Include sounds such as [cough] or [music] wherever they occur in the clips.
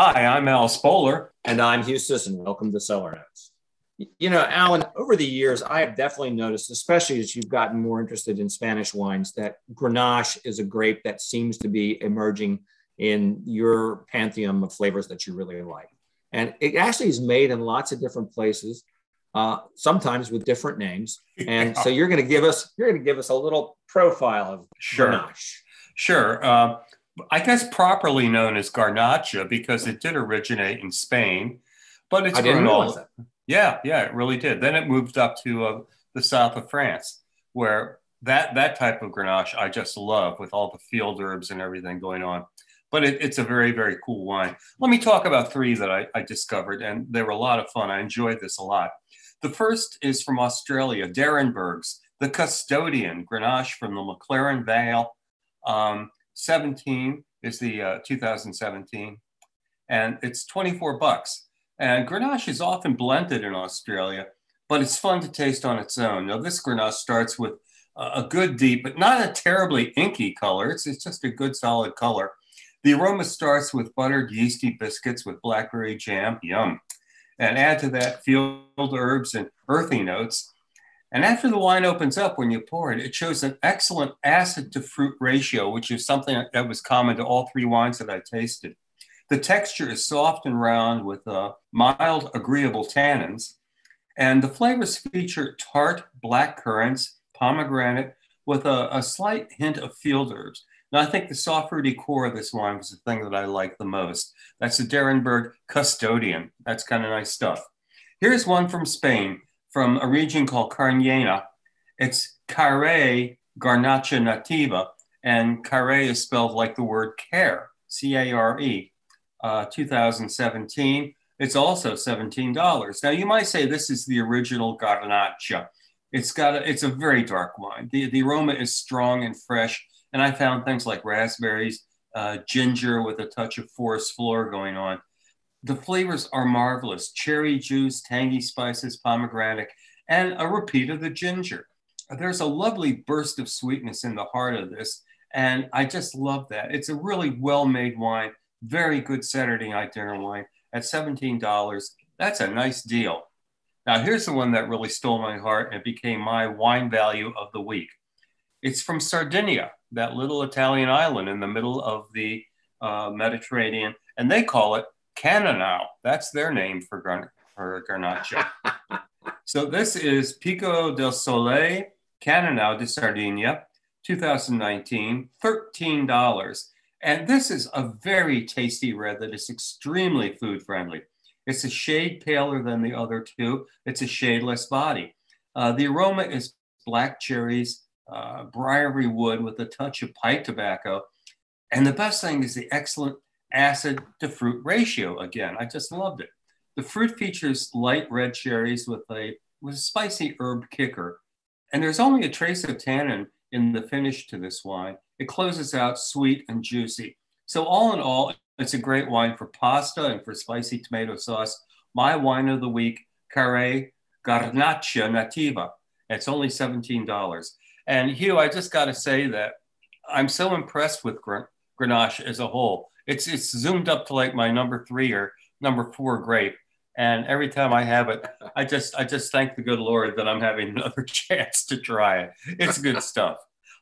Hi, I'm Al Spoler. And I'm Hugh Sisson. Welcome to Cellar Notes. You know, Alan, over the years, I have definitely noticed, especially as you've gotten more interested in Spanish wines, that Grenache is a grape that seems to be emerging in your pantheon of flavors that you really like. And it actually is made in lots of different places, uh, sometimes with different names. [laughs] And so you're going to give us you're going to give us a little profile of sure. Grenache. Sure. Uh, I guess properly known as Garnacha because it did originate in Spain, but it's I didn't realize that. Yeah, yeah, it really did. Then it moved up to uh, the south of France, where that that type of Grenache I just love with all the field herbs and everything going on. But it, it's a very very cool wine. Let me talk about three that I, I discovered, and they were a lot of fun. I enjoyed this a lot. The first is from Australia, d'Arenberg's, the Custodian Grenache from the McLaren Vale. Um, 17 is the uh, 2017, and it's 24 bucks. And Grenache is often blended in Australia, but it's fun to taste on its own. Now, this Grenache starts with a good deep, but not a terribly inky color. It's, it's just a good solid color. The aroma starts with buttered yeasty biscuits with blackberry jam. Yum. And add to that field herbs and earthy notes. And after the wine opens up, when you pour it, it shows an excellent acid to fruit ratio, which is something that was common to all three wines that I tasted. The texture is soft and round with uh, mild, agreeable tannins. And the flavors feature tart black currants, pomegranate, with a, a slight hint of field herbs. Now, I think the soft fruity core of this wine was the thing that I like the most. That's the d'Arenberg Custodian. That's kind of nice stuff. Here's one from Spain from a region called Cariñena. It's Care Garnacha Nativa, and Care is spelled like the word care, C A R E, uh, 2017. It's also $17. Now, you might say this is the original Garnacha. It's got a, it's a very dark wine. The, the aroma is strong and fresh. And I found things like raspberries, uh, ginger with a touch of forest floor going on. The flavors are marvelous cherry juice, tangy spices, pomegranate, and a repeat of the ginger. There's a lovely burst of sweetness in the heart of this. And I just love that. It's a really well made wine, very good Saturday night dinner wine at $17. That's a nice deal. Now, here's the one that really stole my heart and became my wine value of the week. It's from Sardinia, that little Italian island in the middle of the uh, Mediterranean, and they call it Cannonau. That's their name for, gar- for Garnacha. [laughs] so this is Pico del Sole, Cannonau de Sardinia, 2019, $13. And this is a very tasty red that is extremely food friendly. It's a shade paler than the other two. It's a shade less body. Uh, the aroma is black cherries, uh, briary wood with a touch of pipe tobacco. And the best thing is the excellent acid to fruit ratio again. I just loved it. The fruit features light red cherries with a, with a spicy herb kicker. And there's only a trace of tannin in the finish to this wine. It closes out sweet and juicy. So all in all, it's a great wine for pasta and for spicy tomato sauce. My wine of the week, Care Garnacha Nativa. It's only $17. And Hugh, I just got to say that I'm so impressed with Grenache as a whole it's it's zoomed up to like my number three or number four grape. And every time I have it, I just I just thank the good Lord that I'm having [laughs] another chance to try it. It's good stuff.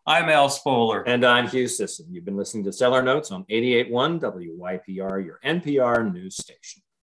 I'm Al Spoler. And I'm Hugh Sisson. You've been listening to Cellar Notes on 88.1 WYPR, your NPR news station.